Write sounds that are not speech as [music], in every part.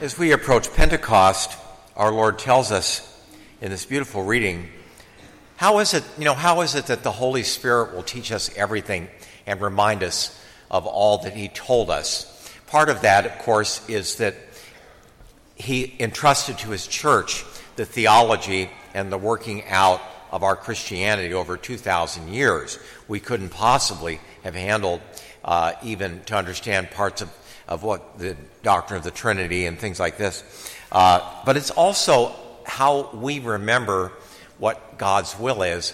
As we approach Pentecost, our Lord tells us in this beautiful reading, how is it, you know, how is it that the Holy Spirit will teach us everything and remind us of all that He told us? Part of that, of course, is that He entrusted to His church the theology and the working out of our Christianity over 2,000 years. We couldn't possibly have handled uh, even to understand parts of, of what the doctrine of the Trinity and things like this. Uh, but it's also how we remember what God's will is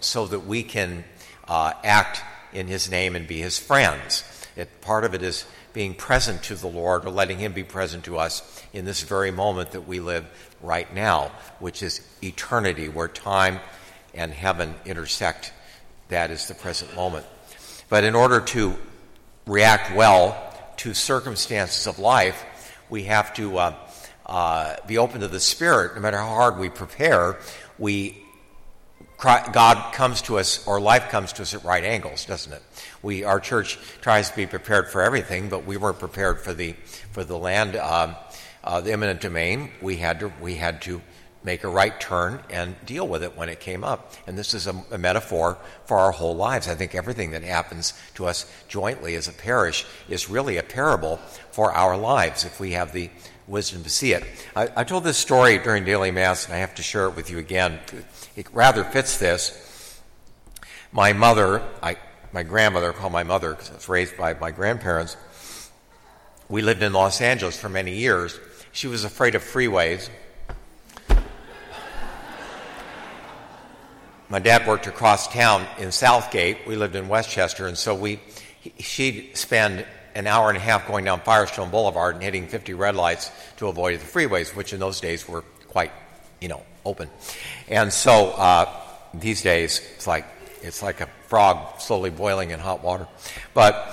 so that we can uh, act in His name and be His friends. It, part of it is being present to the Lord or letting Him be present to us in this very moment that we live right now, which is eternity, where time and heaven intersect. That is the present moment. But in order to react well to circumstances of life, we have to uh, uh, be open to the Spirit. No matter how hard we prepare, we God comes to us, or life comes to us at right angles, doesn't it? We, our church tries to be prepared for everything, but we weren't prepared for the for the land, um, uh, the eminent domain. We had to we had to make a right turn and deal with it when it came up. And this is a, a, metaphor for our whole lives. I think everything that happens to us jointly as a parish is really a parable for our lives if we have the wisdom to see it. I, I told this story during daily mass, and I have to share it with you again. It rather fits this. My mother, I, my grandmother, called my mother because I was raised by my grandparents. We lived in Los Angeles for many years. She was afraid of freeways my dad worked across town in Southgate. We lived in Westchester, and so we she'd spend an hour and a half going down Firestone Boulevard and hitting 50 red lights to avoid the freeways, which in those days were quite, you know, open. And so uh, these days it's like it's like a frog slowly boiling in hot water. But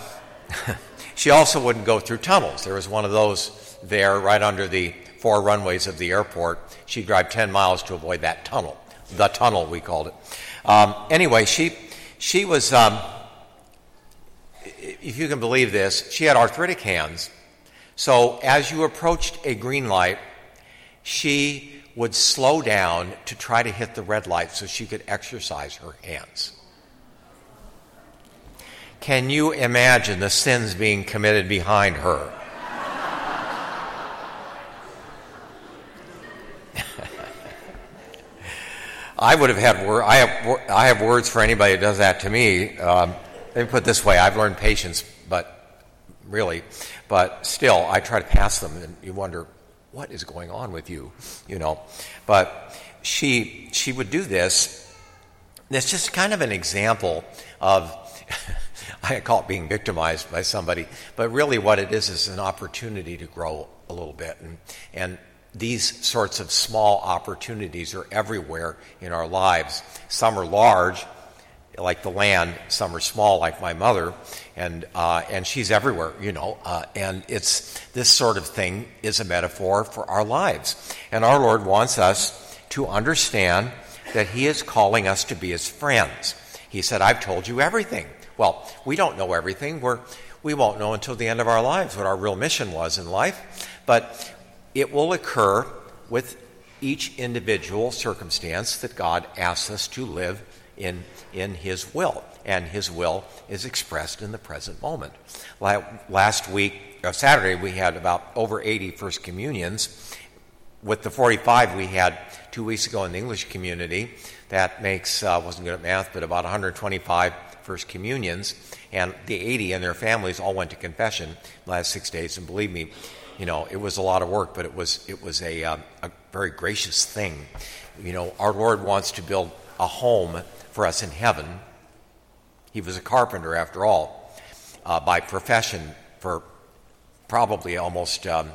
[laughs] she also wouldn't go through tunnels. There was one of those there right under the four runways of the airport. She'd drive 10 miles to avoid that tunnel the tunnel, we called it. Um, anyway, she, she was, um, if you can believe this, she had arthritic hands. So as you approached a green light, she would slow down to try to hit the red light so she could exercise her hands. Can you imagine the sins being committed behind her? I would have had I have I have words for anybody who does that to me. Um, let me put this way: I've learned patience, but really, but still, I try to pass them, and you wonder what is going on with you, you know. But she she would do this. It's just kind of an example of. [laughs] I call it being victimized by somebody, but really what it is is an opportunity to grow a little bit. And, and these sorts of small opportunities are everywhere in our lives. Some are large, like the land. Some are small, like my mother, and uh, and she's everywhere, you know. Uh, and it's this sort of thing is a metaphor for our lives. And our Lord wants us to understand that He is calling us to be His friends. He said, "I've told you everything." Well, we don't know everything. We're we won't know until the end of our lives what our real mission was in life. But it will occur with each individual circumstance that God asks us to live in, in His will. And His will is expressed in the present moment. Last week, uh, Saturday, we had about over 80 First Communions. With the 45 we had two weeks ago in the English community, that makes, uh, wasn't good at math, but about 125 First Communions. And the 80 and their families all went to confession last six days. And believe me, you know, it was a lot of work, but it was it was a, um, a very gracious thing. You know, our Lord wants to build a home for us in heaven. He was a carpenter, after all, uh, by profession for probably almost um,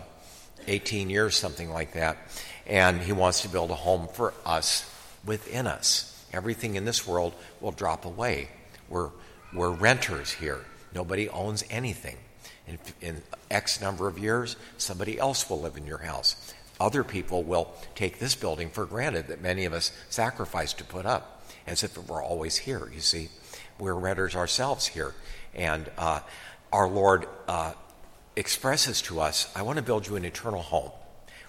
18 years, something like that. And He wants to build a home for us within us. Everything in this world will drop away. We're, we're renters here. Nobody owns anything. In, in X number of years, somebody else will live in your house. Other people will take this building for granted that many of us sacrificed to put up, as if it were always here. You see, we're renters ourselves here. And uh, our Lord uh, expresses to us, I want to build you an eternal home.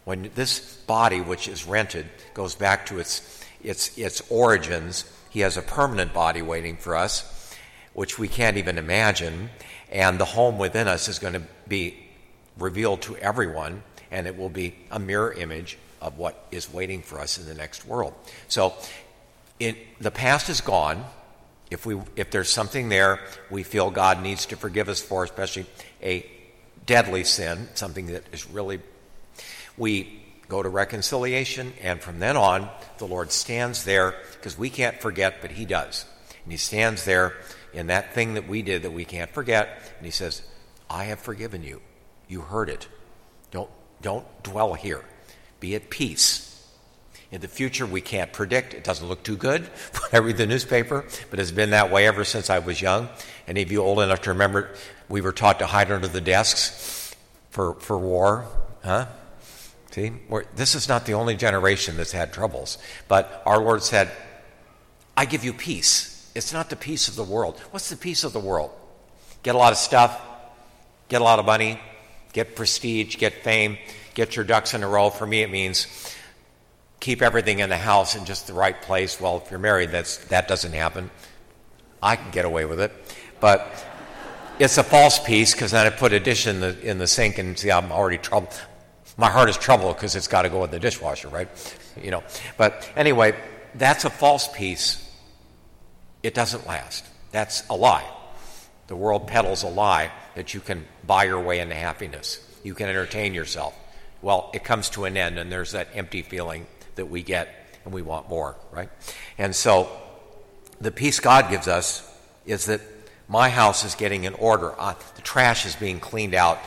When this body, which is rented, goes back to its, its, its origins, he has a permanent body waiting for us, which we can't even imagine. And the home within us is going to be revealed to everyone, and it will be a mirror image of what is waiting for us in the next world. So, in, the past is gone. If, we, if there's something there we feel God needs to forgive us for, especially a deadly sin, something that is really, we go to reconciliation, and from then on, the Lord stands there because we can't forget, but He does. And He stands there in that thing that we did that we can't forget, and He says, I have forgiven you. You heard it. Don't, don't dwell here. Be at peace. In the future, we can't predict. It doesn't look too good [laughs] when I read the newspaper, but it's been that way ever since I was young. Any of you old enough to remember we were taught to hide under the desks for, for war? Huh? See? We're, this is not the only generation that's had troubles. But our Lord said, I give you peace. It's not the peace of the world. What's the peace of the world? Get a lot of stuff, get a lot of money, get prestige, get fame, get your ducks in a row. For me, it means keep everything in the house in just the right place. Well, if you're married, that's, that doesn't happen. I can get away with it. But it's a false peace because then I put a dish in the, in the sink and see, I'm already troubled. My heart is troubled because it's got to go in the dishwasher, right? You know. But anyway, that's a false peace. It doesn't last. That's a lie. The world peddles a lie that you can buy your way into happiness. You can entertain yourself. Well, it comes to an end, and there's that empty feeling that we get, and we want more, right? And so, the peace God gives us is that my house is getting in order. Uh, the trash is being cleaned out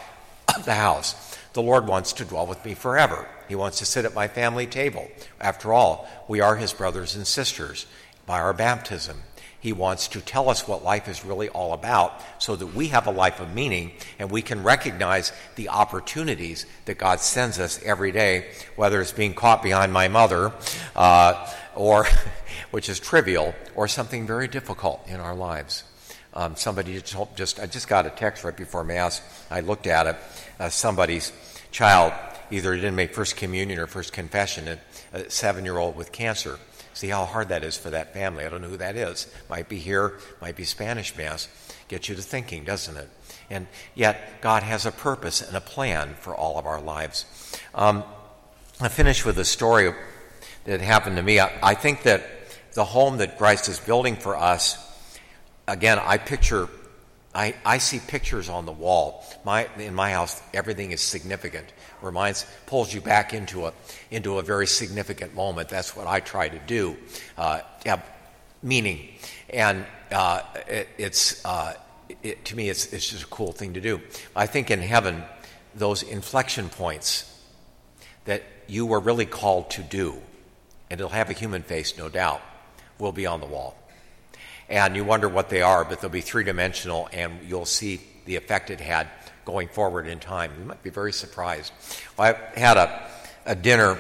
of the house. The Lord wants to dwell with me forever. He wants to sit at my family table. After all, we are His brothers and sisters by our baptism. He wants to tell us what life is really all about so that we have a life of meaning and we can recognize the opportunities that God sends us every day, whether it's being caught behind my mother, uh, or, [laughs] which is trivial, or something very difficult in our lives. Um, somebody just, I just got a text right before Mass. I looked at it. Uh, somebody's child either didn't make First Communion or First Confession, a seven year old with cancer. See how hard that is for that family. I don't know who that is. Might be here, might be Spanish Mass. Gets you to thinking, doesn't it? And yet, God has a purpose and a plan for all of our lives. Um, I finish with a story that happened to me. I, I think that the home that Christ is building for us, again, I picture I, I see pictures on the wall. My, in my house, everything is significant. Reminds, pulls you back into a, into a very significant moment. That's what I try to do. Uh, have meaning. And uh, it, it's, uh, it, to me, it's, it's just a cool thing to do. I think in heaven, those inflection points that you were really called to do, and it'll have a human face, no doubt, will be on the wall and you wonder what they are, but they'll be three dimensional, and you'll see the effect it had going forward in time. You might be very surprised. Well, I had a, a dinner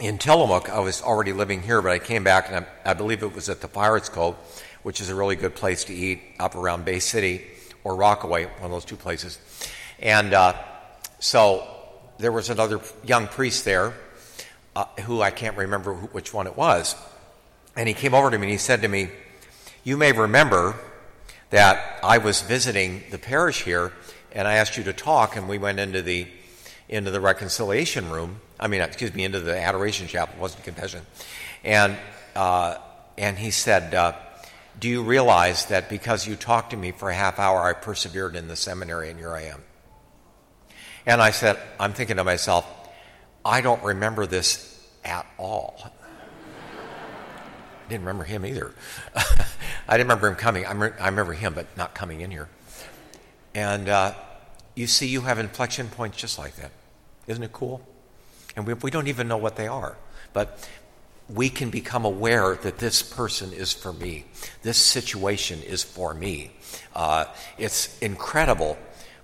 in Tillamook. I was already living here, but I came back, and I, I believe it was at the Pirates Cove, which is a really good place to eat up around Bay City or Rockaway, one of those two places. And uh, so there was another young priest there uh, who I can't remember who, which one it was. And he came over to me and he said to me, you may remember that I was visiting the parish here and I asked you to talk, and we went into the into the reconciliation room. I mean, excuse me, into the adoration chapel. It wasn't confession, and uh, and he said, uh, "Do you realize that because you talked to me for a half hour, I persevered in the seminary, and here I am?" And I said, "I'm thinking to myself, I don't remember this at all. I [laughs] didn't remember him either. [laughs] I didn't remember him coming. I, I remember him, but not coming in here. And uh, you see, you have inflection points just like that. Isn't it cool? And we, we don't even know what they are. But we can become aware that this person is for me. This situation is for me. Uh, it's incredible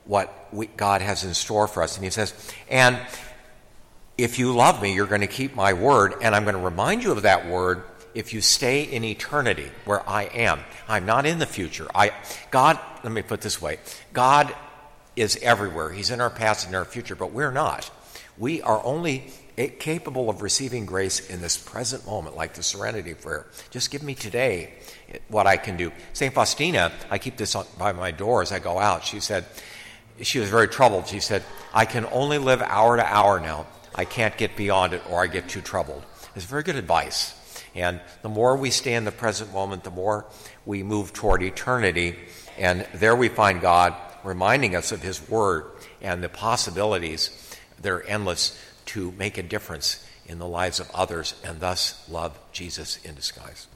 what we, God has in store for us. And He says, and if you love me, you're going to keep my word, and I'm going to remind you of that word if you stay in eternity where I am, I'm not in the future. I, God, let me put this way God is everywhere. He's in our past and our future, but we're not. We are only capable of receiving grace in this present moment, like the serenity prayer. Just give me today what I can do. St. Faustina, I keep this by my door as I go out. She said, she was very troubled. She said, I can only live hour to hour now. I can't get beyond it or I get too troubled. It's very good advice. And the more we stay in the present moment, the more we move toward eternity. And there we find God reminding us of His Word and the possibilities that are endless to make a difference in the lives of others and thus love Jesus in disguise.